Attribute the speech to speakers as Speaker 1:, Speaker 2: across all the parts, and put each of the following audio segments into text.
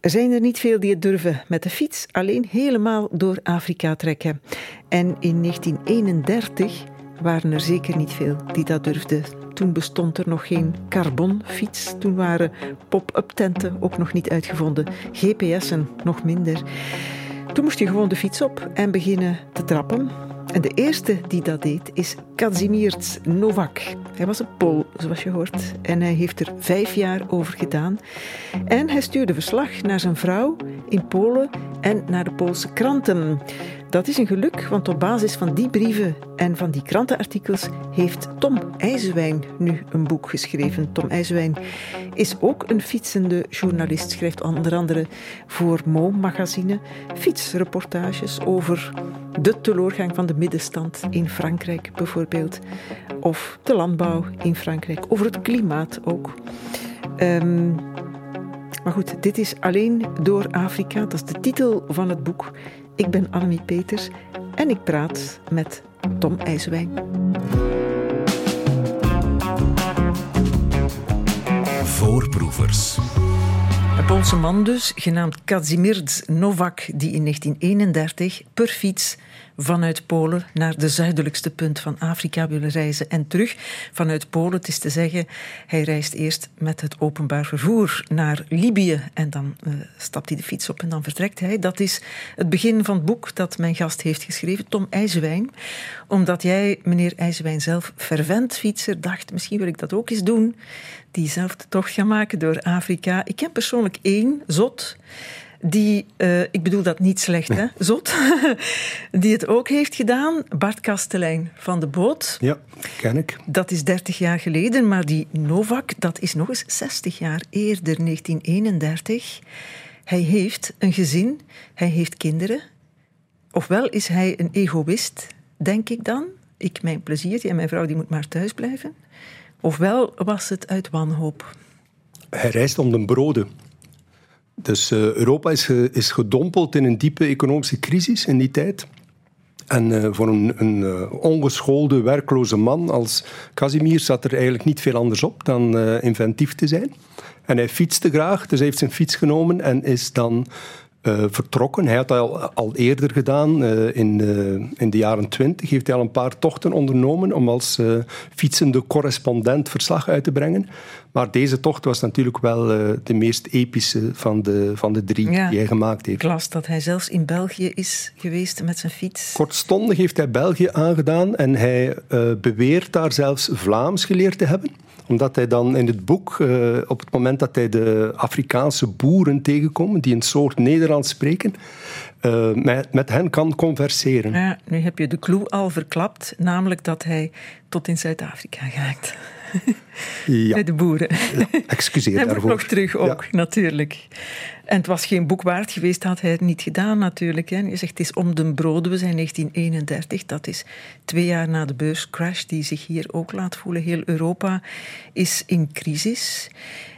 Speaker 1: Er zijn er niet veel die het durven met de fiets alleen helemaal door Afrika trekken. En in 1931 waren er zeker niet veel die dat durfden. Toen bestond er nog geen carbonfiets. Toen waren pop-up tenten ook nog niet uitgevonden. GPS'en nog minder. Toen moest je gewoon de fiets op en beginnen te trappen. En de eerste die dat deed is Kazimierz Novak. Hij was een Pool, zoals je hoort. En hij heeft er vijf jaar over gedaan. En hij stuurde verslag naar zijn vrouw in Polen en naar de Poolse kranten. Dat is een geluk, want op basis van die brieven en van die krantenartikels heeft Tom IJzewijn nu een boek geschreven. Tom IJzewijn is ook een fietsende journalist, schrijft onder andere voor Mo-magazine fietsreportages over de teleurgang van de middenstand in Frankrijk bijvoorbeeld, of de landbouw in Frankrijk, over het klimaat ook. Um, maar goed, dit is alleen door Afrika. Dat is de titel van het boek. Ik ben Annemie Peters en ik praat met Tom IJswijn.
Speaker 2: Voorproevers.
Speaker 1: Een Poolse man dus, genaamd Kazimierz Nowak, die in 1931 per fiets vanuit Polen naar de zuidelijkste punt van Afrika willen reizen en terug vanuit Polen. Het is te zeggen, hij reist eerst met het openbaar vervoer naar Libië en dan uh, stapt hij de fiets op en dan vertrekt hij. Dat is het begin van het boek dat mijn gast heeft geschreven, Tom IJzewijn. Omdat jij, meneer IJzewijn, zelf fervent fietser, dacht misschien wil ik dat ook eens doen. Diezelfde tocht gaan maken door Afrika. Ik ken persoonlijk één, Zot die, uh, ik bedoel dat niet slecht, hè, zot, die het ook heeft gedaan. Bart Kastelein van de Boot.
Speaker 3: Ja, ken ik.
Speaker 1: Dat is 30 jaar geleden, maar die Novak, dat is nog eens 60 jaar eerder, 1931. Hij heeft een gezin, hij heeft kinderen. Ofwel is hij een egoïst, denk ik dan. Ik mijn pleziertje en mijn vrouw die moet maar thuis blijven. Ofwel was het uit wanhoop.
Speaker 3: Hij reist om de broden. Dus uh, Europa is, is gedompeld in een diepe economische crisis in die tijd. En uh, voor een, een uh, ongeschoolde, werkloze man als Casimir zat er eigenlijk niet veel anders op dan inventief te zijn. En hij fietste graag, dus hij heeft zijn fiets genomen en is dan uh, vertrokken. Hij had dat al, al eerder gedaan. Uh, in, uh, in de jaren twintig heeft hij al een paar tochten ondernomen om als fietsende correspondent verslag uit te brengen. Maar deze tocht was natuurlijk wel de meest epische van de, van de drie
Speaker 1: ja,
Speaker 3: die hij gemaakt heeft.
Speaker 1: Ik las dat hij zelfs in België is geweest met zijn fiets.
Speaker 3: Kortstondig heeft hij België aangedaan en hij beweert daar zelfs Vlaams geleerd te hebben omdat hij dan in het boek, uh, op het moment dat hij de Afrikaanse boeren tegenkomt, die een soort Nederlands spreken, uh, met, met hen kan converseren.
Speaker 1: Ja, nu heb je de clue al verklapt, namelijk dat hij tot in Zuid-Afrika gaat.
Speaker 3: Ja.
Speaker 1: Bij de boeren.
Speaker 3: Ja, excuseer
Speaker 1: hij
Speaker 3: daarvoor.
Speaker 1: nog terug ook,
Speaker 3: Ja.
Speaker 1: natuurlijk. En het was geen boek waard geweest, had hij het niet gedaan natuurlijk. Hè. Je zegt, het is om de broden. We zijn 1931, dat is twee jaar na de beurscrash... die zich hier ook laat voelen. Heel Europa is in crisis.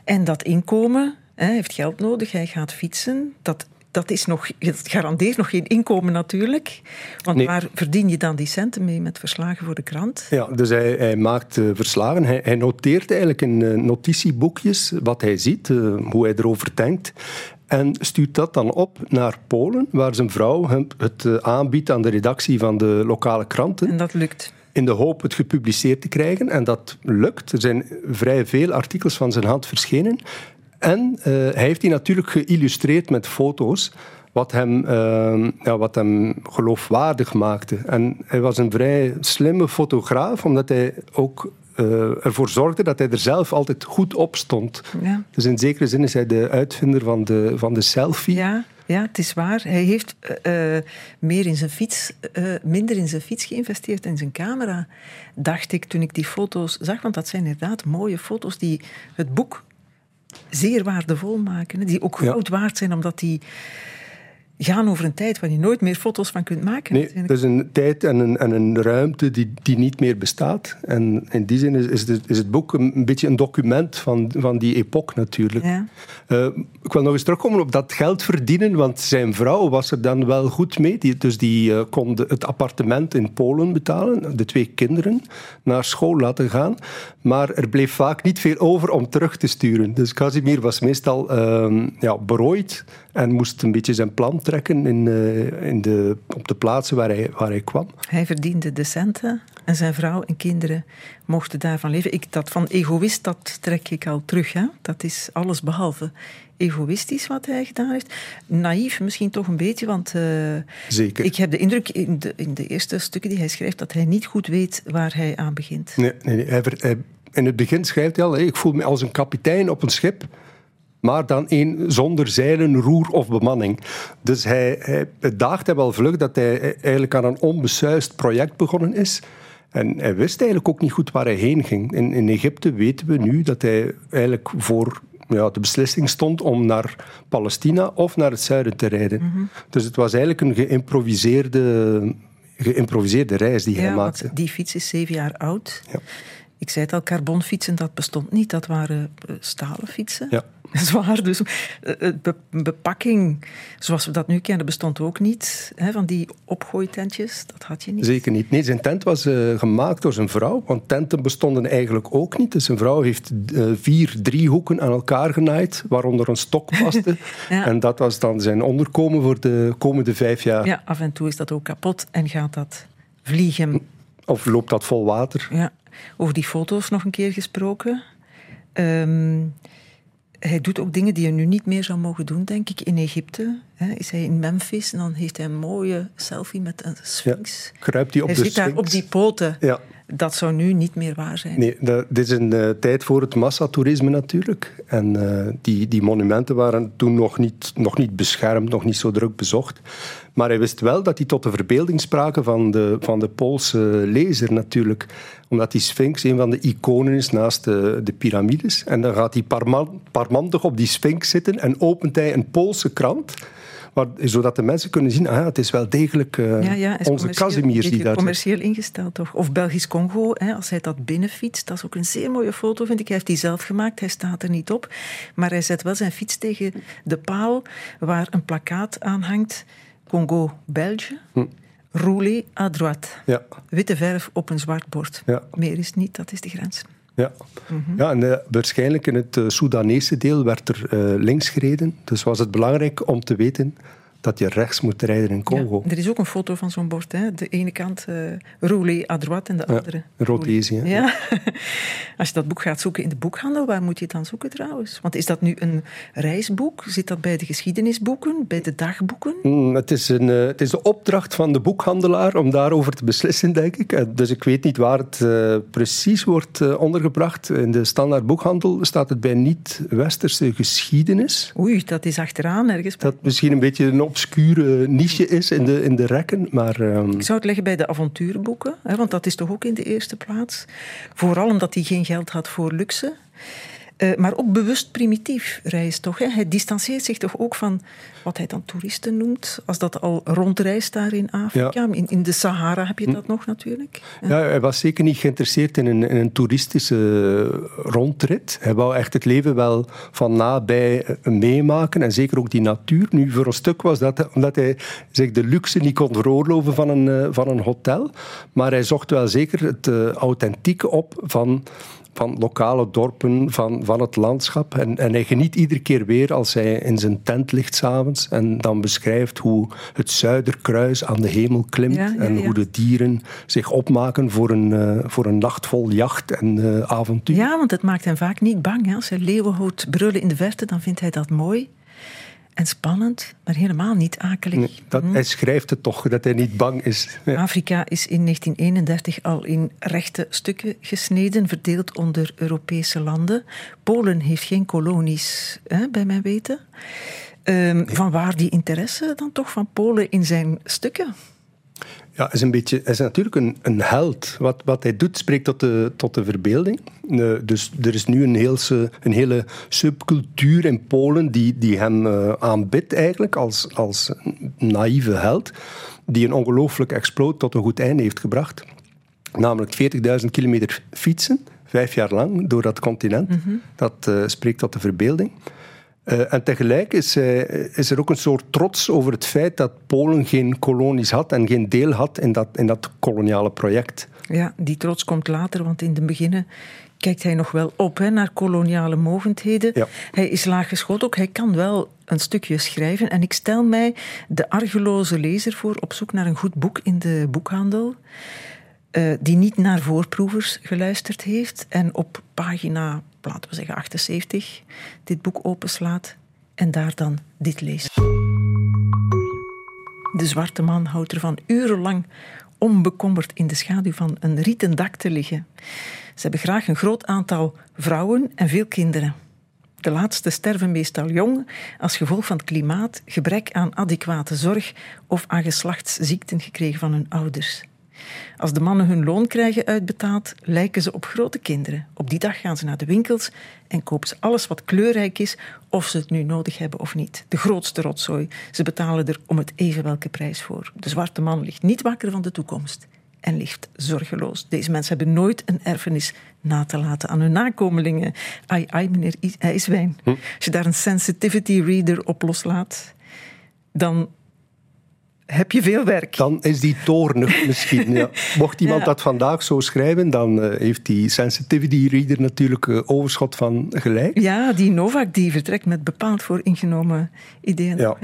Speaker 1: En dat inkomen, hè, hij heeft geld nodig, hij gaat fietsen... Dat dat, is nog, het garandeert nog geen inkomen natuurlijk. Want
Speaker 3: Nee.
Speaker 1: waar verdien je dan die centen mee met verslagen voor de krant?
Speaker 3: Ja, dus hij, hij maakt eh, verslagen. Hij, hij noteert eigenlijk in eh, notitieboekjes wat hij ziet, eh, hoe hij erover denkt. En stuurt dat dan op naar Polen, waar zijn vrouw hem het aanbiedt aan de redactie van de lokale kranten.
Speaker 1: En dat lukt.
Speaker 3: in de hoop het gepubliceerd te krijgen. En dat lukt. Er zijn vrij veel artikels van zijn hand verschenen. En eh, hij heeft die natuurlijk geïllustreerd met foto's, wat hem, eh, ja, wat hem geloofwaardig maakte. En hij was een vrij slimme fotograaf, omdat hij ook eh, ervoor zorgde dat hij er zelf altijd goed op stond.
Speaker 1: Ja.
Speaker 3: Dus in zekere zin is hij de uitvinder van de, van de selfie.
Speaker 1: Ja, ja, het is waar. Hij heeft meer in zijn fiets, minder in zijn fiets geïnvesteerd in zijn camera, dacht ik toen ik die foto's zag. Want dat zijn inderdaad mooie foto's die het boek zeer waardevol maken. hè, Die ook
Speaker 3: Ja.
Speaker 1: goud waard zijn, omdat die gaan over een tijd waar je nooit meer foto's van kunt maken.
Speaker 3: Nee, is een tijd en een, en een ruimte die, die niet meer bestaat. En in die zin is, is, de, is het boek een, beetje een document van, van die epoch natuurlijk. Ja. Uh, ik wil nog eens terugkomen op dat geld verdienen, want zijn vrouw was er dan wel goed mee. Die, dus die uh, kon de, het appartement in Polen betalen, de twee kinderen naar school laten gaan. Maar er bleef vaak niet veel over om terug te sturen. Dus Casimir was meestal uh, ja, berooid en moest een beetje zijn plan trekken in, uh, in de, op de plaatsen waar hij, waar hij kwam.
Speaker 1: Hij verdiende de centen en zijn vrouw en kinderen mochten daarvan leven. Ik, dat van egoïst, dat trek ik al terug. Hè? Dat is alles behalve egoïstisch wat hij gedaan heeft. Naïef misschien toch een beetje, want uh,
Speaker 3: Zeker.
Speaker 1: ik heb de indruk in de, in de eerste stukken die hij schrijft dat hij niet goed weet waar hij aan begint.
Speaker 3: Nee, nee, nee. Hij, hij, in het begin schrijft hij al, ik voel me als een kapitein op een schip maar dan één zonder zeilen, roer of bemanning. Dus hij, hij, het daagt hem wel vlug dat hij eigenlijk aan een onbesuist project begonnen is. En hij wist eigenlijk ook niet goed waar hij heen ging. In, in Egypte weten we nu dat hij eigenlijk voor ja, de beslissing stond om naar Palestina of naar het zuiden te rijden. Mhm. Dus het was eigenlijk een geïmproviseerde, geïmproviseerde reis die hij maakte.
Speaker 1: Die fiets is zeven jaar oud. Ja. Ik zei het al, carbonfietsen, dat bestond niet. Dat waren eh, stalen fietsen.
Speaker 3: Ja.
Speaker 1: Zwaar. Dus eh, be bepakking, zoals we dat nu kennen, bestond ook niet. Hè, van die opgooitentjes, dat had je niet.
Speaker 3: Zeker niet. Nee, zijn tent was uh, gemaakt door zijn vrouw. Want tenten bestonden eigenlijk ook niet. Dus zijn vrouw heeft uh, vier driehoeken aan elkaar genaaid, waaronder een stok paste. ja. En dat was dan zijn onderkomen voor de komende vijf jaar.
Speaker 1: Ja, af en toe is dat ook kapot en gaat dat vliegen.
Speaker 3: Of loopt dat vol water.
Speaker 1: Ja. Over die foto's nog een keer gesproken. Um, hij doet ook dingen die hij nu niet meer zou mogen doen, denk ik. In Egypte hè, is hij in Memphis en dan heeft hij een mooie selfie met een sphinx.
Speaker 3: Ja, kruipt hij op
Speaker 1: hij
Speaker 3: de
Speaker 1: zit daar op die poten.
Speaker 3: Ja.
Speaker 1: Dat zou nu niet meer waar zijn.
Speaker 3: Nee, dat, dit is een uh, tijd voor het massatoerisme natuurlijk. En uh, die, die monumenten waren toen nog niet, nog niet beschermd, nog niet zo druk bezocht. Maar hij wist wel dat hij tot de verbeelding spraken van de, van de Poolse lezer natuurlijk. Omdat die Sphinx een van de iconen is naast de, de piramides. En dan gaat hij parmantig op die Sphinx zitten en opent hij een Poolse krant. Maar, zodat de mensen kunnen zien, ah, het is wel degelijk uh, ja, ja, onze Casimirs die daar
Speaker 1: commercieel ingesteld, toch? Of Belgisch Congo, hè, als hij dat binnenfietst. Dat is ook een zeer mooie foto, vind ik. Hij heeft die zelf gemaakt, hij staat er niet op. Maar hij zet wel zijn fiets tegen de paal waar een plakkaat aan hangt Congo, België. Hm. Roulé à droite.
Speaker 3: Ja.
Speaker 1: Witte verf op een zwart bord. Ja. Meer is niet, dat is de grens.
Speaker 3: Ja, mm ja en uh, waarschijnlijk in het uh, Soedanese deel werd er uh, links gereden. Dus was het belangrijk om te weten dat je rechts moet rijden in Congo.
Speaker 1: Ja, er is ook een foto van zo'n bord. Hè. De ene kant uh, roulé à droite en de andere...
Speaker 3: Ja, Rhodesië.
Speaker 1: Ja. Als je dat boek gaat zoeken in de boekhandel, waar moet je het dan zoeken trouwens? Want is dat nu een reisboek? Zit dat bij de geschiedenisboeken, bij de dagboeken?
Speaker 3: Mm, het, is een, uh, het is de opdracht van de boekhandelaar om daarover te beslissen, denk ik. Uh, dus ik weet niet waar het precies wordt ondergebracht. In de standaard boekhandel staat het bij niet-westerse geschiedenis.
Speaker 1: Oei, dat is achteraan ergens.
Speaker 3: Dat misschien een beetje een obscure niche is in de, in de rekken. Maar, um...
Speaker 1: Ik zou het leggen bij de avontuurboeken, hè, want dat is toch ook in de eerste plaats. Vooral omdat hij geen geld had voor luxe. Uh, maar ook bewust primitief reist toch? Hè? Hij distancieert zich toch ook van wat hij dan toeristen noemt, als dat al rondreist daar in Afrika. In, in, de Sahara heb je dat hm. nog natuurlijk.
Speaker 3: Ja. ja. hij was zeker niet geïnteresseerd in een, in een, toeristische rondrit. Hij wou echt het leven wel van nabij eh, meemaken en zeker ook die natuur. Nu, voor een stuk was dat omdat hij zich de luxe niet kon veroorloven van een, eh, van een hotel, maar hij zocht wel zeker het uh, authentieke op van van lokale dorpen, van, van het landschap. En, en hij geniet iedere keer weer als hij in zijn tent ligt s'avonds en dan beschrijft hoe het Zuiderkruis aan de hemel klimt en hoe de dieren zich opmaken voor een, uh, voor een nacht vol jacht en uh, avontuur.
Speaker 1: Ja, want het maakt hem vaak niet bang. Hè? Als hij leeuwen hoort brullen in de verte, dan vindt hij dat mooi en spannend, maar helemaal niet akelig.
Speaker 3: dat, hm. Hij schrijft het toch, dat hij niet bang is.
Speaker 1: Afrika is in 1931 al in rechte stukken gesneden, verdeeld onder Europese landen. Polen heeft geen kolonies, hè, bij mijn weten. Um, Van waar die interesse dan toch van Polen in zijn stukken?
Speaker 3: Ja, hij is, een beetje, is natuurlijk een, een held. Wat, wat hij doet spreekt tot de, tot de verbeelding. Uh, dus er is nu een, heel, een hele subcultuur in Polen die, die hem uh, aanbidt eigenlijk als, als naïeve held. Die een ongelooflijk exploot tot een goed einde heeft gebracht. Namelijk 40.000 kilometer fietsen, vijf jaar lang, door dat continent. Mm -hmm. Dat uh, spreekt tot de verbeelding. Uh, en tegelijk is, uh, is, er ook een soort trots over het feit dat Polen geen kolonies had en geen deel had in dat, in dat koloniale project.
Speaker 1: Ja, die trots komt later, want in het begin kijkt hij nog wel op hè, naar koloniale mogendheden. Ja. Hij is laaggeschoold ook, hij kan wel een stukje schrijven. En ik stel mij de argeloze lezer voor op zoek naar een goed boek in de boekhandel. Uh, die niet naar voorproevers geluisterd heeft en op pagina laten we zeggen 78, dit boek openslaat en daar dan dit leest. De zwarte man houdt ervan urenlang onbekommerd in de schaduw van een rieten dak te liggen. Ze hebben graag een groot aantal vrouwen en veel kinderen. De laatste sterven meestal jong als gevolg van het klimaat, gebrek aan adequate zorg of aan geslachtsziekten gekregen van hun ouders. Als de mannen hun loon krijgen uitbetaald, lijken ze op grote kinderen. Op die dag gaan ze naar de winkels en kopen ze alles wat kleurrijk is, of ze het nu nodig hebben of niet. De grootste rotzooi. Ze betalen er om het even welke prijs voor. De zwarte man ligt niet wakker van de toekomst en ligt zorgeloos. Deze mensen hebben nooit een erfenis na te laten aan hun nakomelingen. Ai, ai, meneer IJswijn. Hm? Als je daar een sensitivity reader op loslaat, dan heb je veel werk.
Speaker 3: Dan is die toornig misschien. Ja. Mocht iemand ja. dat vandaag zo schrijven, dan uh, heeft die sensitivity reader natuurlijk uh, overschot van gelijk.
Speaker 1: Ja, die Novak die vertrekt met bepaald voor ingenomen ideeën.
Speaker 3: Ja.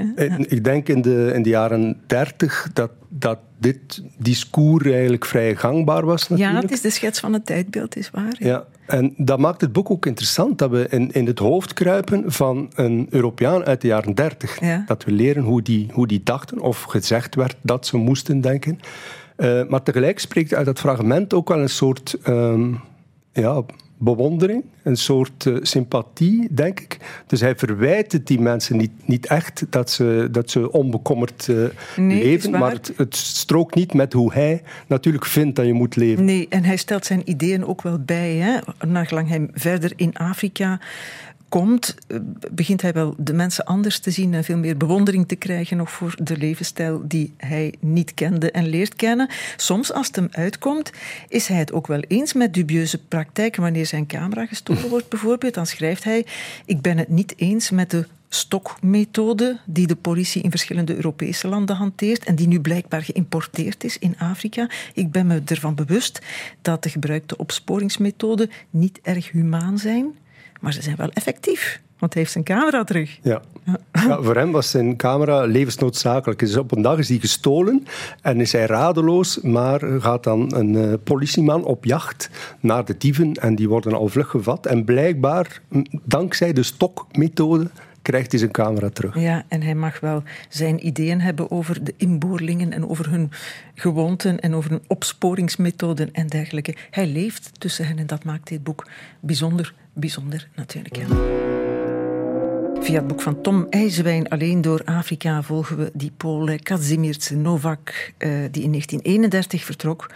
Speaker 3: Ik denk in de, in de jaren dertig dat, dat dit discours eigenlijk vrij gangbaar was natuurlijk.
Speaker 1: Ja, het is de schets van het tijdbeeld, is waar.
Speaker 3: Ja, en dat maakt het boek ook interessant, dat we in, in het hoofd kruipen van een Europeaan uit de jaren dertig. Ja. Dat we leren hoe die, hoe die dachten, of gezegd werd dat ze moesten denken. Uh, maar tegelijk spreekt uit dat fragment ook wel een soort... Um, ja, bewondering, een soort uh, sympathie, denk ik. Dus hij verwijt het die mensen niet, niet echt dat ze, dat ze onbekommerd uh,
Speaker 1: nee,
Speaker 3: leven, maar het, het strookt niet met hoe hij natuurlijk vindt dat je moet leven.
Speaker 1: Nee, en hij stelt zijn ideeën ook wel bij. Hè? Naargelang hij verder in Afrika komt, eh, begint hij wel de mensen anders te zien en veel meer bewondering te krijgen nog voor de levensstijl die hij niet kende en leert kennen. Soms, als het hem uitkomt, is hij het ook wel eens met dubieuze praktijken. Wanneer zijn camera gestolen wordt, bijvoorbeeld, dan schrijft hij: Ik ben het niet eens met de stokmethode die de politie in verschillende Europese landen hanteert en die nu blijkbaar geïmporteerd is in Afrika. Ik ben me ervan bewust dat de gebruikte opsporingsmethoden niet erg humaan zijn. Maar ze zijn wel effectief. Want hij heeft zijn camera terug.
Speaker 3: Ja. ja. voor hem was zijn camera levensnoodzakelijk. Dus op een dag is die gestolen en is hij radeloos, maar gaat dan een uh, politieman op jacht naar de dieven en die worden al vlug gevat. En blijkbaar, dankzij de stokmethode, krijgt hij zijn camera terug.
Speaker 1: Ja, en hij mag wel zijn ideeën hebben over de inboorlingen en over hun gewoonten en over hun opsporingsmethoden en dergelijke. Hij leeft tussen hen en dat maakt dit boek bijzonder, bijzonder natuurlijk. Via het boek van Tom IJzewijn, Alleen door Afrika, volgen we die Pool Kazimierz Novak, eh, die in 1931 vertrok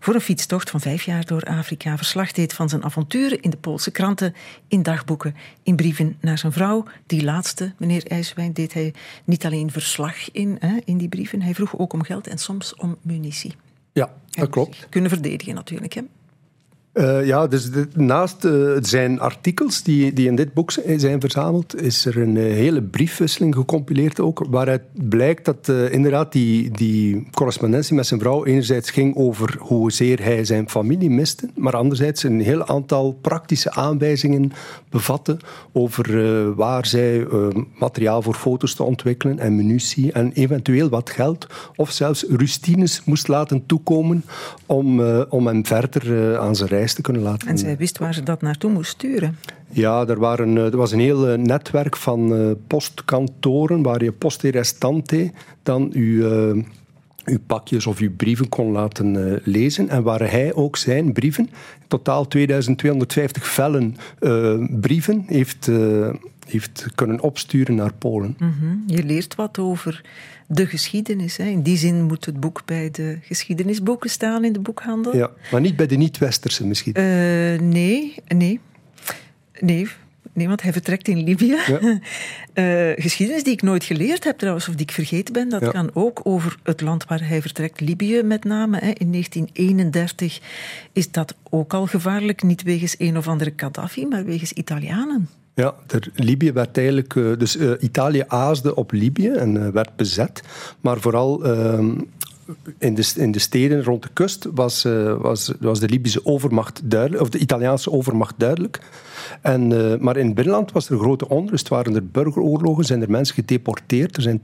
Speaker 1: voor een fietstocht van vijf jaar door Afrika. Verslag deed van zijn avonturen in de Poolse kranten, in dagboeken, in brieven naar zijn vrouw. Die laatste, meneer IJzewijn, deed hij niet alleen verslag in, hè, in die brieven. Hij vroeg ook om geld en soms om munitie.
Speaker 3: Ja, dat klopt.
Speaker 1: Kunnen verdedigen natuurlijk, hè.
Speaker 3: Uh, ja, dus naast uh, zijn artikels die, die in dit boek zijn verzameld, is er een uh, hele briefwisseling gecompileerd ook, waaruit blijkt dat inderdaad die, die correspondentie met zijn vrouw enerzijds ging over hoezeer hij zijn familie miste, maar anderzijds een heel aantal praktische aanwijzingen bevatte over waar zij materiaal voor foto's te ontwikkelen en munitie en eventueel wat geld of zelfs rustines moest laten toekomen om, om hem verder aan zijn reis te kunnen laten.
Speaker 1: En zij wist waar ze dat naartoe moest sturen.
Speaker 3: Ja, er, waren, er was een heel eh, netwerk van uh, postkantoren waar je poste restante dan uw, uh, uw pakjes of uw brieven kon laten uh, lezen. En waar hij ook zijn brieven, totaal 2250 vellen brieven, heeft heeft kunnen opsturen naar Polen.
Speaker 1: Mhm. Je leert wat over de geschiedenis. Hè. In die zin moet het boek bij de geschiedenisboeken staan in de boekhandel.
Speaker 3: Ja, maar niet bij de niet-westerse misschien.
Speaker 1: Uh, nee, nee. Nee, Nee, want hij vertrekt in Libië. Ja. Uh, geschiedenis die ik nooit geleerd heb trouwens, of die ik vergeten ben, dat kan ook over het land waar hij vertrekt, Libië met name. Hè. In 1931 is dat ook al gevaarlijk, niet wegens een of andere Gaddafi, maar wegens Italianen.
Speaker 3: Ja, Libië werd eigenlijk. Uh, dus uh, Italië aasde op Libië en werd bezet. Maar vooral ehm, in de, in de steden rond de kust was, was, was de Libische overmacht duidelijk, of de Italiaanse overmacht duidelijk. En, uh, maar in het binnenland was er grote onrust, waren er burgeroorlogen, zijn er mensen gedeporteerd. Er zijn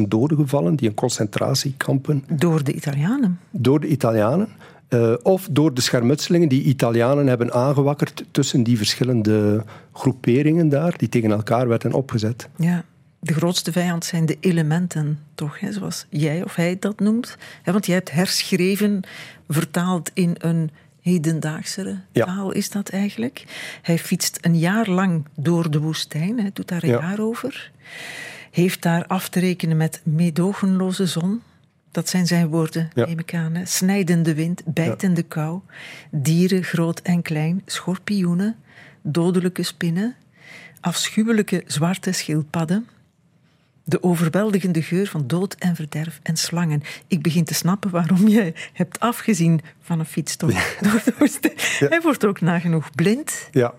Speaker 3: 80.000 doden gevallen die in concentratiekampen.
Speaker 1: Door de Italianen?
Speaker 3: Door de Italianen. Uh, of door de schermutselingen die Italianen hebben aangewakkerd tussen die verschillende groeperingen daar, die tegen elkaar werden opgezet.
Speaker 1: Ja de grootste vijand zijn de elementen, toch? Hè? Zoals jij of hij dat noemt. want jij hebt herschreven, vertaald in een hedendaagsere taal is dat eigenlijk. Hij fietst een jaar lang door de woestijn, hij doet daar een jaar over. Heeft daar af te rekenen met meedogenloze zon. Dat zijn zijn woorden, ja. neem ik aan. Hè? Snijdende wind, bijtende kou, dieren groot en klein, schorpioenen, dodelijke spinnen, afschuwelijke zwarte schildpadden de overweldigende geur van dood en verderf en slangen. Ik begin te snappen waarom jij hebt afgezien van een fietstocht. Ja. Hij wordt ook nagenoeg blind.
Speaker 3: Ja.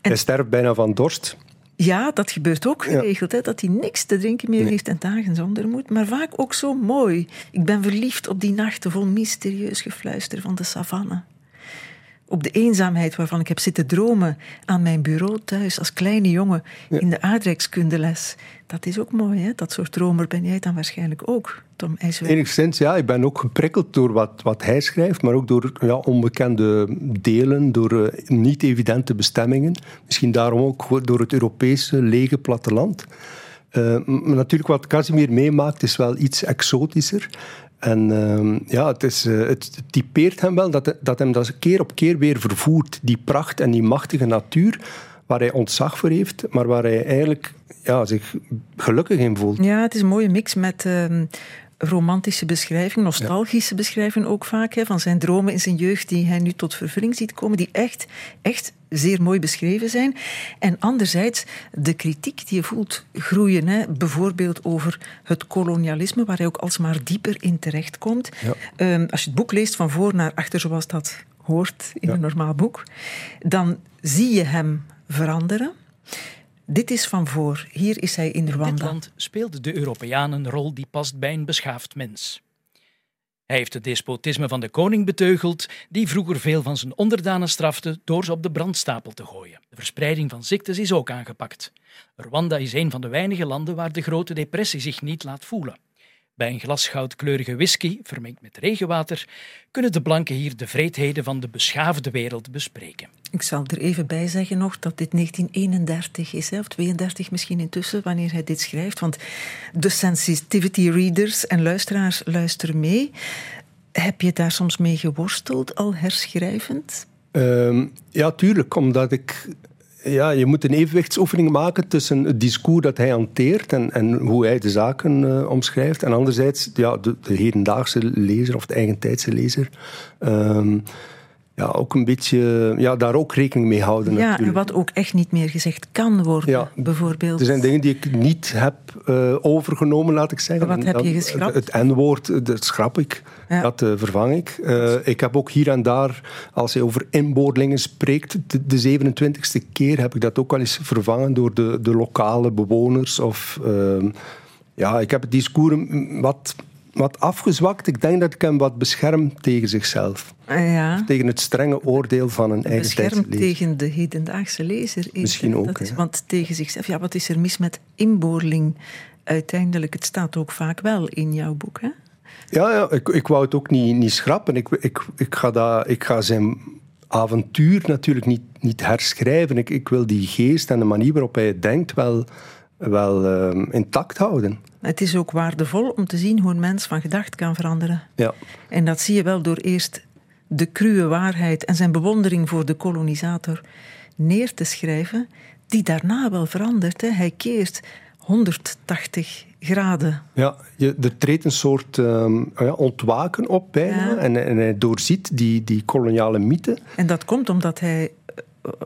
Speaker 3: En hij sterft bijna van dorst.
Speaker 1: Ja, dat gebeurt ook geregeld. Hè, dat hij niks te drinken meer heeft en dagen zonder moet. Maar vaak ook zo mooi. Ik ben verliefd op die nachten vol mysterieus gefluister van de savanne op de eenzaamheid waarvan ik heb zitten dromen aan mijn bureau thuis als kleine jongen in de aardrijkskundeles. Dat is ook mooi, hè? Dat soort dromer ben jij dan waarschijnlijk ook, Tom IJswijk.
Speaker 3: Enigszins, ja. Ik ben ook geprikkeld door wat, wat hij schrijft, maar ook door ja, onbekende delen, door uh, niet-evidente bestemmingen. Misschien daarom ook door het Europese lege platteland. Uh, natuurlijk, wat Casimir meemaakt, is wel iets exotischer. En uh, ja, het, is, uh, het typeert hem wel dat, dat hem dat keer op keer weer vervoert. Die pracht en die machtige natuur waar hij ontzag voor heeft, maar waar hij eigenlijk ja, zich gelukkig in voelt.
Speaker 1: Ja, het is een mooie mix met uh, romantische beschrijving, nostalgische ja. beschrijving ook vaak, hè, van zijn dromen in zijn jeugd die hij nu tot vervulling ziet komen, die echt, echt zeer mooi beschreven zijn. En anderzijds de kritiek die je voelt groeien, hè, bijvoorbeeld over het kolonialisme, waar hij ook alsmaar dieper in terechtkomt. Ja. Um, als je het boek leest van voor naar achter, zoals dat hoort in ja. een normaal boek, dan zie je hem veranderen. Dit is van voor. Hier is hij in Rwanda. In
Speaker 4: dit land speelden de Europeanen een rol die past bij een beschaafd mens. Hij heeft het despotisme van de koning beteugeld, die vroeger veel van zijn onderdanen strafte door ze op de brandstapel te gooien. De verspreiding van ziektes is ook aangepakt. Rwanda is een van de weinige landen waar de grote depressie zich niet laat voelen. Bij een glas goudkleurige whisky, vermengd met regenwater, kunnen de blanken hier de vreedheden van de beschaafde wereld bespreken.
Speaker 1: Ik zal er even bij zeggen nog dat dit 1931 is, of 32 misschien intussen, wanneer hij dit schrijft. Want de sensitivity readers en luisteraars luisteren mee. Heb je daar soms mee geworsteld, al herschrijvend?
Speaker 3: Um, ja, tuurlijk, omdat ik ja, je moet een evenwichtsoefening maken tussen het discours dat hij hanteert en, en hoe hij de zaken uh, omschrijft. En anderzijds ja, de, de, hedendaagse lezer of de eigentijdse lezer. Um, ja, ook een beetje, ja, daar ook rekening mee houden.
Speaker 1: Ja,
Speaker 3: natuurlijk.
Speaker 1: en wat ook echt niet meer gezegd kan worden, ja, bijvoorbeeld.
Speaker 3: Er zijn dingen die ik niet heb uh, overgenomen, laat ik zeggen.
Speaker 1: Wat heb je geschrapt?
Speaker 3: Het N-woord, dat schrap ik. Ja. Dat uh, vervang ik. Uh, ik heb ook hier en daar, als hij over inboorlingen spreekt, de, de 27e keer heb ik dat ook wel eens vervangen door de, de lokale bewoners. Of, ja, ik heb het discours wat wat afgezwakt. Ik denk dat ik hem wat bescherm tegen zichzelf.
Speaker 1: Ja.
Speaker 3: Tegen het strenge oordeel van een eigen
Speaker 1: Beschermd tegen de hedendaagse lezer. Is
Speaker 3: Misschien ook.
Speaker 1: Is, want tegen zichzelf, ja, wat is er mis met inboorling? Uiteindelijk, het staat ook vaak wel in jouw boek, hè?
Speaker 3: Ja, ja ik, ik wou het ook niet, niet schrappen. Ik, ik, ik, ga dat, ik ga zijn avontuur natuurlijk niet, niet herschrijven. Ik, ik wil die geest en de manier waarop hij het denkt wel wel uh, intact houden.
Speaker 1: Het is ook waardevol om te zien hoe een mens van gedacht kan veranderen.
Speaker 3: Ja.
Speaker 1: En dat zie je wel door eerst de cruwe waarheid en zijn bewondering voor de kolonisator neer te schrijven, die daarna wel verandert. Hè. Hij keert 180 graden.
Speaker 3: Ja, je, er treedt een soort um, ja, ontwaken op bijna.
Speaker 1: Ja.
Speaker 3: En, en, hij doorziet die, die koloniale mythe.
Speaker 1: En dat komt omdat hij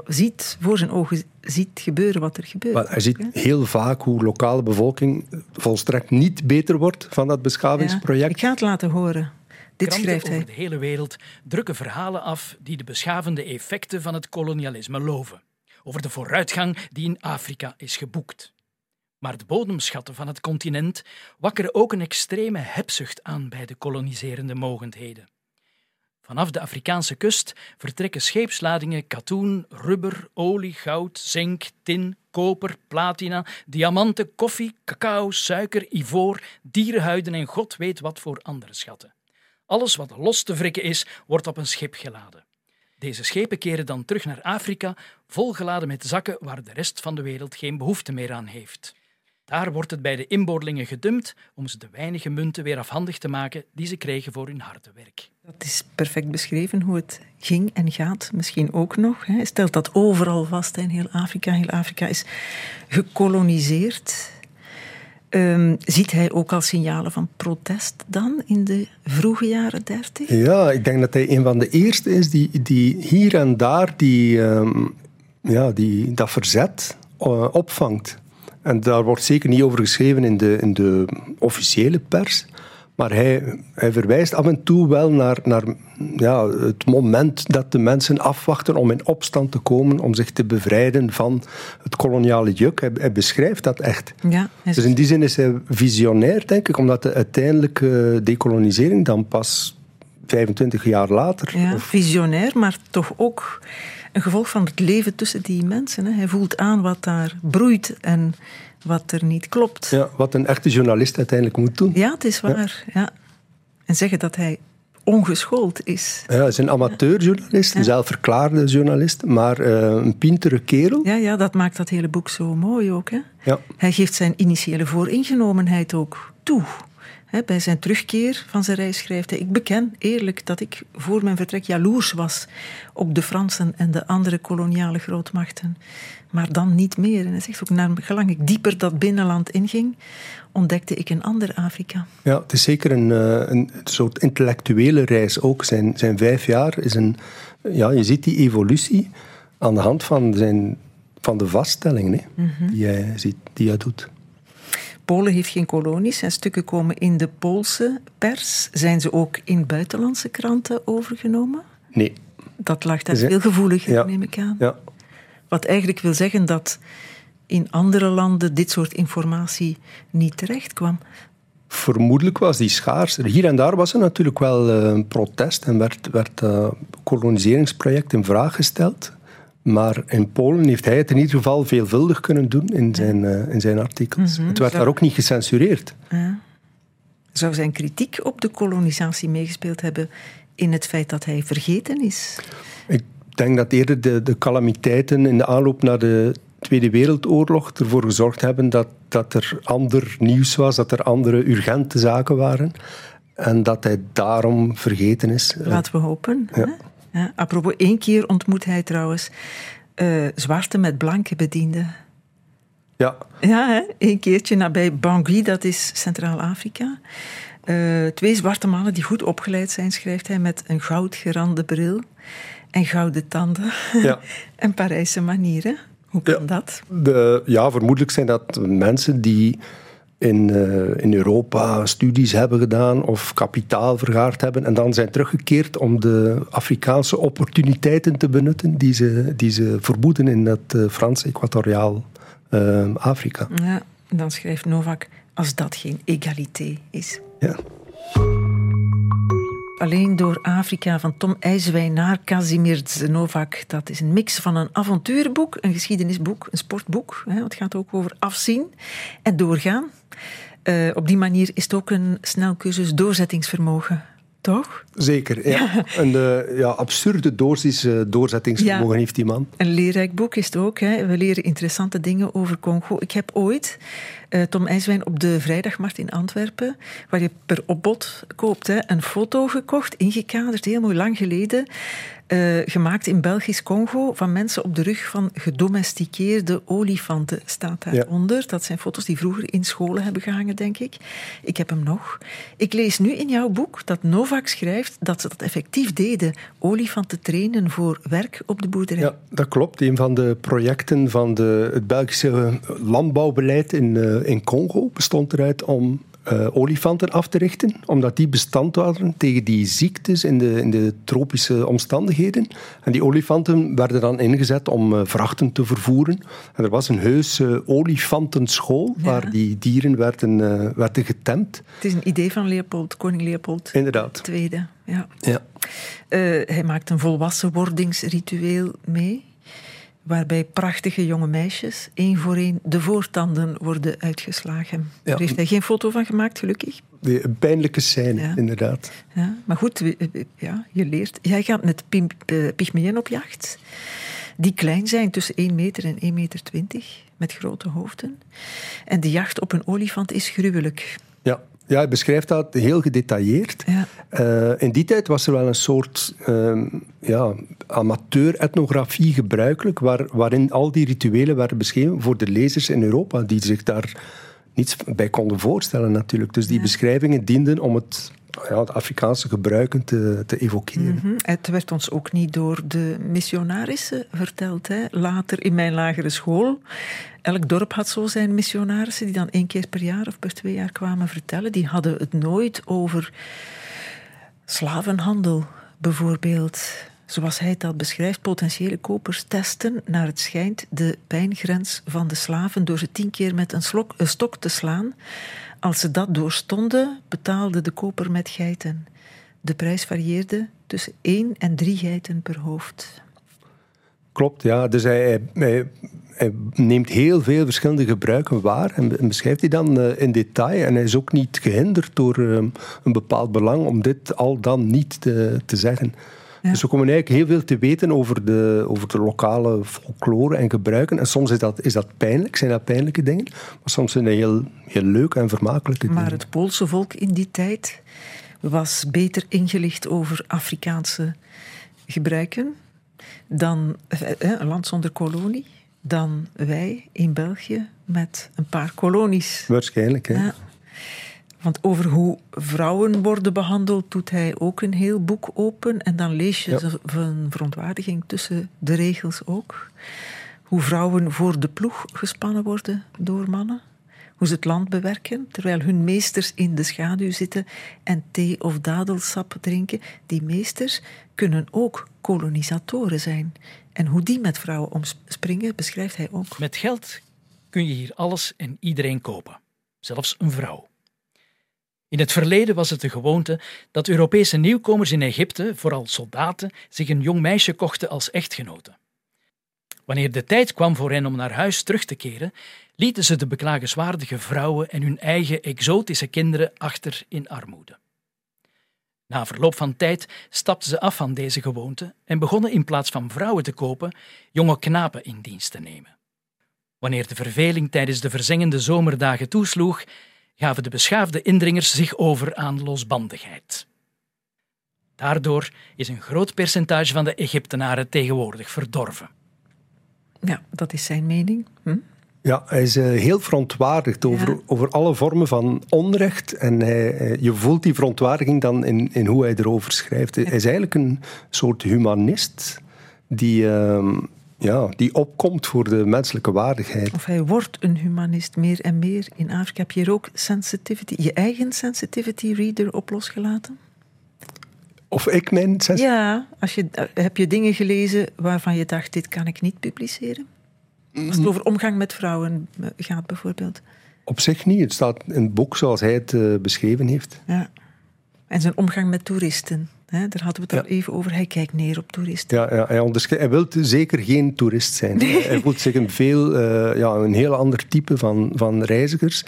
Speaker 1: ziet, voor zijn ogen ziet gebeuren wat er gebeurt.
Speaker 3: Maar hij ziet heel vaak hoe lokale bevolking volstrekt niet beter wordt van dat beschavingsproject.
Speaker 1: Ja, ik ga het laten horen. Dit
Speaker 4: Kranten
Speaker 1: schrijft hij.
Speaker 4: over de hele wereld drukken verhalen af die de beschavende effecten van het kolonialisme loven. Over de vooruitgang die in Afrika is geboekt. Maar de bodemschatten van het continent wakkeren ook een extreme hebzucht aan bij de koloniserende mogendheden. Vanaf de Afrikaanse kust vertrekken scheepsladingen katoen, rubber, olie, goud, zink, tin, koper, platina, diamanten, koffie, cacao, suiker, ivoor, dierenhuiden en god weet wat voor andere schatten. Alles wat los te wrikken is, wordt op een schip geladen. Deze schepen keren dan terug naar Afrika, volgeladen met zakken waar de rest van de wereld geen behoefte meer aan heeft. Daar wordt het bij de inboorlingen gedumpt om ze de weinige munten weer afhandig te maken die ze kregen voor hun harde werk.
Speaker 1: Dat is perfect beschreven hoe het ging en gaat, misschien ook nog. Hij stelt dat overal vast in heel Afrika. Heel Afrika is gekoloniseerd. Um, ziet hij ook al signalen van protest dan in de vroege jaren dertig?
Speaker 3: Ja, ik denk dat hij een van de eerste is die, die hier en daar die, um, ja, die, dat verzet uh, opvangt. En daar wordt zeker niet over geschreven in de, in de officiële pers. Maar hij, hij verwijst af en toe wel naar, naar ja, het moment dat de mensen afwachten om in opstand te komen, om zich te bevrijden van het koloniale juk. Hij, hij beschrijft dat echt.
Speaker 1: Ja,
Speaker 3: is... Dus in die zin is hij visionair, denk ik, omdat de uiteindelijke decolonisering dan pas 25 jaar later.
Speaker 1: Ja, of... visionair, maar toch ook een gevolg van het leven tussen die mensen. Hè. Hij voelt aan wat daar broeit en wat er niet klopt.
Speaker 3: Ja, wat een echte journalist uiteindelijk moet doen.
Speaker 1: Ja, het is waar. Ja. ja. En zeggen dat hij ongeschoold is.
Speaker 3: Ja, hij is een amateurjournalist, een zelfverklaarde journalist, maar uh, een pintere kerel.
Speaker 1: Ja, ja, dat maakt dat hele boek zo mooi ook. Hè?
Speaker 3: Ja.
Speaker 1: Hij geeft zijn initiële vooringenomenheid ook toe. He, bij zijn terugkeer van zijn reis schrijft hij: Ik beken eerlijk dat ik voor mijn vertrek jaloers was op de Fransen en de andere koloniale grootmachten. Maar dan niet meer. En hij zegt ook: Naar gelang ik dieper dat binnenland inging, ontdekte ik een ander Afrika.
Speaker 3: Ja, het is zeker een, een soort intellectuele reis ook. Zijn, zijn vijf jaar is een. Ja, je ziet die evolutie aan de hand van, zijn, van de vaststellingen hè, mm -hmm. die, hij, die hij doet.
Speaker 1: Polen heeft geen kolonies en stukken komen in de Poolse pers. Zijn ze ook in buitenlandse kranten overgenomen?
Speaker 3: Nee.
Speaker 1: Dat lag daar veel gevoeliger,
Speaker 3: ja.
Speaker 1: neem ik aan.
Speaker 3: Ja.
Speaker 1: Wat eigenlijk wil zeggen dat in andere landen dit soort informatie niet terecht kwam.
Speaker 3: Vermoedelijk was die schaars. Hier en daar was er natuurlijk wel een protest en werd, werd uh, koloniseringsproject in vraag gesteld. Maar in Polen heeft hij het in ieder geval veelvuldig kunnen doen in zijn, uh, in zijn artikels. Mm -hmm. Het werd daar ook niet gecensureerd.
Speaker 1: Ja. Zou zijn kritiek op de kolonisatie meegespeeld hebben in het feit dat hij vergeten is?
Speaker 3: Ik denk dat eerder de, de calamiteiten in de aanloop naar de Tweede Wereldoorlog ervoor gezorgd hebben dat, dat er ander nieuws was, dat er andere urgente zaken waren. En dat hij daarom vergeten is.
Speaker 1: Laten we hopen.
Speaker 3: Ja.
Speaker 1: Hè? Ja, apropos, één keer ontmoet hij trouwens uh, zwarte met blanke bedienden.
Speaker 3: Ja.
Speaker 1: Ja, hè? één keertje nabij Bangui, dat is Centraal-Afrika. Uh, twee zwarte mannen die goed opgeleid zijn, schrijft hij, met een goudgerande bril en gouden tanden
Speaker 3: ja.
Speaker 1: en Parijse manieren. Hoe kan
Speaker 3: ja.
Speaker 1: dat?
Speaker 3: De, ja, vermoedelijk zijn dat mensen die in, uh, in Europa studies hebben gedaan of kapitaal vergaard hebben en dan zijn teruggekeerd om de Afrikaanse opportuniteiten te benutten die ze, die ze vermoeden in dat uh, Frans-Equatoriaal uh, Afrika.
Speaker 1: Ja, dan schrijft Novak, als dat geen egalité is.
Speaker 3: Ja.
Speaker 1: Alleen door Afrika van Tom IJswijn naar Kazimir Novak. Dat is een mix van een avonturenboek, een geschiedenisboek, een sportboek. Hè, het gaat ook over afzien en doorgaan. Uh, op die manier is het ook een snelcursus doorzettingsvermogen. Toch?
Speaker 3: Zeker, ja. ja. Een uh, ja, absurde dosis uh, doorzettingsvermogen ja. heeft die man.
Speaker 1: Een leerrijk boek is het ook. Hè. We leren interessante dingen over Congo. Ik heb ooit uh, Tom IJswijn op de vrijdagmarkt in Antwerpen, waar je per opbod koopt. Hè, een foto gekocht, ingekaderd, heel mooi lang geleden. Uh, gemaakt in Belgisch Congo van mensen op de rug van gedomesticeerde olifanten, staat daaronder. Ja. Dat zijn foto's die vroeger in scholen hebben gehangen, denk ik. Ik heb hem nog. Ik lees nu in jouw boek dat Novak schrijft dat ze dat effectief deden: olifanten trainen voor werk op de boerderij.
Speaker 3: Ja, dat klopt. Een van de projecten van de, het Belgische landbouwbeleid in, uh, in Congo bestond eruit om uh, olifanten af te richten, omdat die bestand waren tegen die ziektes in de, in de tropische omstandigheden. En die olifanten werden dan ingezet om uh, vrachten te vervoeren. En er was een heus uh, olifantenschool ja. waar die dieren werden, werden getemd.
Speaker 1: Het is een idee van Leopold, koning Leopold
Speaker 3: Inderdaad.
Speaker 1: II. Ja.
Speaker 3: Ja.
Speaker 1: hij maakt een volwassenwordingsritueel mee waarbij prachtige jonge meisjes één voor één de voortanden worden uitgeslagen. Daar heeft hij geen foto van gemaakt, gelukkig.
Speaker 3: een pijnlijke scène, inderdaad.
Speaker 1: Ja, maar goed, ja, je leert. Jij gaat met uh, pygmeeën op jacht, die klein zijn, tussen 1 meter en 1 meter 20, met grote hoofden. En de jacht op een olifant is gruwelijk.
Speaker 3: Ja, ja, hij beschrijft dat heel gedetailleerd. Ja. Uh, in die tijd was er wel een soort uh, ja, amateur-etnografie gebruikelijk, waar, waarin al die rituelen werden beschreven voor de lezers in Europa, die zich daar niets bij konden voorstellen natuurlijk. Dus die ja. beschrijvingen dienden om het ja, de Afrikaanse gebruiken te, te evokeren.
Speaker 1: -hmm. Het werd ons ook niet door de missionarissen verteld. Hè. Later in mijn lagere school. Elk dorp had zo zijn missionarissen die dan één keer per jaar of per twee jaar kwamen vertellen. Die hadden het nooit over slavenhandel bijvoorbeeld. Zoals hij dat beschrijft, potentiële kopers testen naar het schijnt de pijngrens van de slaven door ze tien keer met een stok te slaan. Als ze dat doorstonden, betaalde de koper met geiten. De prijs varieerde tussen één en drie geiten per hoofd.
Speaker 3: Klopt, ja. Dus hij, neemt heel veel verschillende gebruiken waar en beschrijft die dan uh, in detail. En hij is ook niet gehinderd door um, een bepaald belang om dit al dan niet te zeggen. Ja. Dus we komen eigenlijk heel veel te weten over de, over de lokale folklore en gebruiken. En soms is dat, is dat pijnlijk, zijn dat pijnlijke dingen. Maar soms zijn dat heel, heel leuk en vermakelijke dingen.
Speaker 1: Maar het Poolse volk in die tijd was beter ingelicht over Afrikaanse gebruiken dan eh, een land zonder kolonie, dan wij in België met een paar kolonies.
Speaker 3: Waarschijnlijk, hè? Ja.
Speaker 1: Want over hoe vrouwen worden behandeld doet hij ook een heel boek open. En dan lees je ja. een verontwaardiging tussen de regels ook. Hoe vrouwen voor de ploeg gespannen worden door mannen. Hoe ze het land bewerken, terwijl hun meesters in de schaduw zitten en thee of dadelsap drinken. Die meesters kunnen ook kolonisatoren zijn. En hoe die met vrouwen omspringen, beschrijft hij ook.
Speaker 4: Met geld kun je hier alles en iedereen kopen, zelfs een vrouw. In het verleden was het de gewoonte dat Europese nieuwkomers in Egypte, vooral soldaten, zich een jong meisje kochten als echtgenote. Wanneer de tijd kwam voor hen om naar huis terug te keren, lieten ze de beklagenswaardige vrouwen en hun eigen exotische kinderen achter in armoede. Na verloop van tijd stapten ze af van deze gewoonte en begonnen in plaats van vrouwen te kopen, jonge knapen in dienst te nemen. Wanneer de verveling tijdens de verzengende zomerdagen toesloeg, gaven de beschaafde indringers zich over aan losbandigheid. Daardoor is een groot percentage van de Egyptenaren tegenwoordig verdorven.
Speaker 1: Ja, dat is zijn mening. Hm?
Speaker 3: Ja, hij is uh, heel verontwaardigd over, ja. over alle vormen van onrecht. En hij, je voelt die verontwaardiging dan in, in hoe hij erover schrijft. Ja. Hij is eigenlijk een soort humanist die, uh, ja, die opkomt voor de menselijke waardigheid.
Speaker 1: Of hij wordt een humanist meer en meer. In Afrika heb je hier ook sensitivity, je eigen sensitivity reader op losgelaten?
Speaker 3: Of ik mijn sensitivity...
Speaker 1: Ja, als je, heb je dingen gelezen waarvan je dacht, dit kan ik niet publiceren? Als het over omgang met vrouwen gaat, bijvoorbeeld.
Speaker 3: Op zich niet. Het staat in het boek zoals hij het uh, beschreven heeft.
Speaker 1: Ja. En zijn omgang met toeristen. Hè? Daar hadden we het ja. al even over. Hij kijkt neer op toeristen.
Speaker 3: Ja, ja hij, hij wil zeker geen toerist zijn. Nee. Hij voelt zich een, veel, uh, ja, een heel ander type van, van reizigers.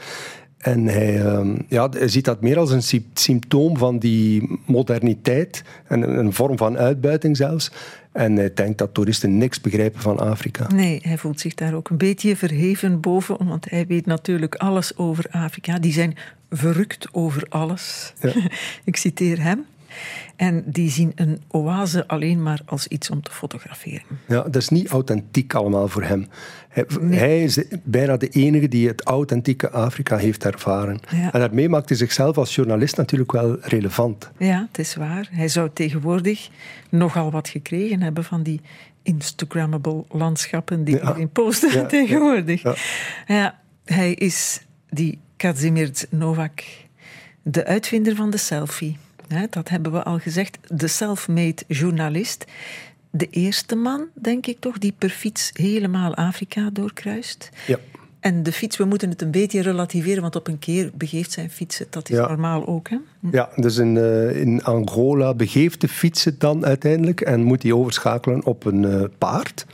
Speaker 3: En hij, ehm, ja, hij ziet dat meer als een symptoom van die moderniteit en een vorm van uitbuiting zelfs. En hij denkt dat toeristen niks begrijpen van Afrika.
Speaker 1: Nee, hij voelt zich daar ook een beetje verheven boven, want hij weet natuurlijk alles over Afrika. Die zijn verrukt over alles. Ja. Ik citeer hem. En die zien een oase alleen maar als iets om te fotograferen.
Speaker 3: Ja, dat is niet authentiek allemaal voor hem. Hij, is bijna de enige die het authentieke Afrika heeft ervaren. En daarmee maakt hij zichzelf als journalist natuurlijk wel relevant.
Speaker 1: Ja, het is waar. Hij zou tegenwoordig nogal wat gekregen hebben van die Instagrammable landschappen die ja. in posten ja, tegenwoordig. Ja, ja. hij is die Kazimierz Novak, de uitvinder van de selfie dat hebben we al gezegd, de self-made journalist. De eerste man, denk ik toch, die per fiets helemaal Afrika doorkruist.
Speaker 3: Ja.
Speaker 1: En de fiets, we moeten het een beetje relativeren, want op een keer begeeft zijn fietsen. Dat is normaal ook. Hè?
Speaker 3: Hm. Ja, dus in, uh, in Angola begeeft de fiets het dan uiteindelijk en moet hij overschakelen op een uh, paard.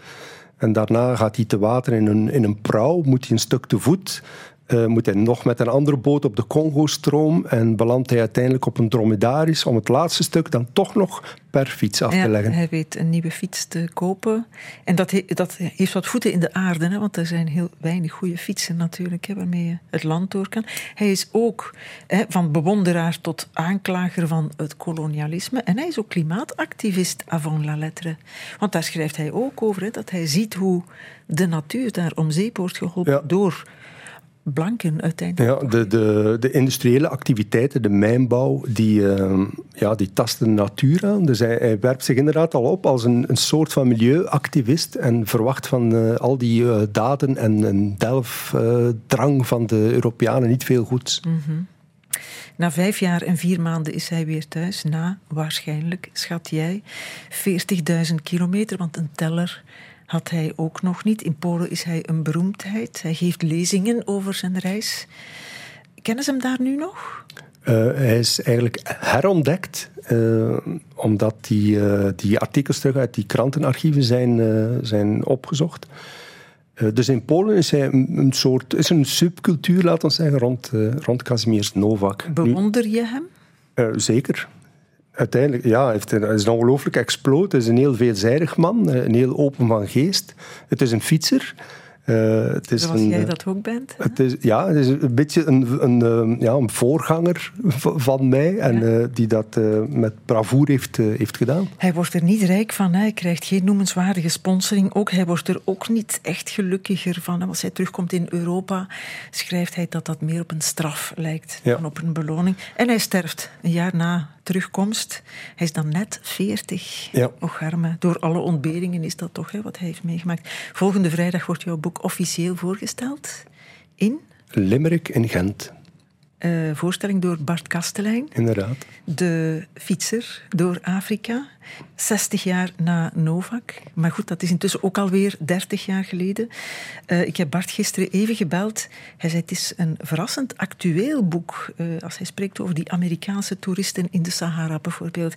Speaker 3: En daarna gaat hij te water in een, in een prauw, moet hij een stuk te voet uh, moet hij nog met een andere boot op de Congo-stroom en belandt hij uiteindelijk op een dromedaris om het laatste stuk dan toch nog per fiets af te leggen.
Speaker 1: Hij weet een nieuwe fiets te kopen. En dat, dat heeft wat voeten in de aarde, hè, want er zijn heel weinig goede fietsen natuurlijk hè, waarmee je het land door kan. Hij is ook hè, van bewonderaar tot aanklager van het kolonialisme. En hij is ook klimaatactivist avant la lettre. Want daar schrijft hij ook over, hè, dat hij ziet hoe de natuur daar om zeep wordt geholpen door blanken uiteindelijk.
Speaker 3: Ja, de, de, de industriële activiteiten, de mijnbouw, die, uh, ja, die tasten de natuur aan. Dus hij, hij, werpt zich inderdaad al op als een, een soort van milieuactivist en verwacht van uh, al die uh, daden en, en delfdrang van de Europeanen niet veel goeds.
Speaker 1: Mm -hmm. Na vijf jaar en vier maanden is hij weer thuis. Na, waarschijnlijk, schat jij, 40.000 kilometer, want een teller had hij ook nog niet. In Polen is hij een beroemdheid. Hij geeft lezingen over zijn reis. Kennen ze hem daar nu nog?
Speaker 3: Uh, hij is eigenlijk herontdekt, uh, omdat die, uh, die artikels terug uit die krantenarchieven zijn, zijn opgezocht. dus in Polen is hij een, een, soort, is een subcultuur, laten we zeggen, rond, rond Kazimierz Nowak.
Speaker 1: Bewonder je hem?
Speaker 3: zeker uiteindelijk, ja, heeft een, is een ongelooflijk exploot. Het is een heel veelzijdig man, een heel open van geest. Het is een fietser.
Speaker 1: Uh, het is Zoals een, jij dat ook bent.
Speaker 3: Het is, ja, het is een beetje een, een, ehm, ja, een voorganger van mij en uh, die dat uh, met bravoure heeft, heeft gedaan.
Speaker 1: Hij wordt er niet rijk van, hij krijgt geen noemenswaardige sponsoring. Ook, hij wordt er ook niet echt gelukkiger van. Als hij terugkomt in Europa, schrijft hij dat dat meer op een straf lijkt dan op een beloning. En hij sterft een jaar na terugkomst. Hij is dan net 40.
Speaker 3: Ja.
Speaker 1: Och, arme. Door alle ontberingen is dat toch hè, wat hij heeft meegemaakt. Volgende vrijdag wordt jouw boek officieel voorgesteld in...
Speaker 3: Limerick in Gent.
Speaker 1: Uh, voorstelling door Bart Kastelein.
Speaker 3: Inderdaad.
Speaker 1: De fietser door Afrika. 60 jaar na Novak. Maar goed, dat is intussen ook alweer 30 jaar geleden. Uh, ik heb Bart gisteren even gebeld. Hij zei: Het is een verrassend actueel boek. Uh, als hij spreekt over die Amerikaanse toeristen in de Sahara bijvoorbeeld.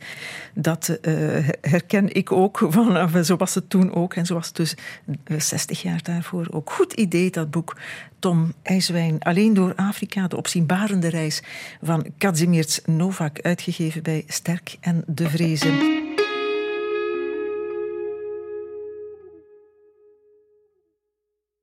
Speaker 1: Dat uh, herken ik ook. Van, zo was het toen ook. En zo was het dus 60 jaar daarvoor ook. Goed idee, dat boek. Tom IJswijn, Alleen door Afrika, de opzienbarende reis van Kazimierz Novak, uitgegeven bij Sterk en de Vrezen.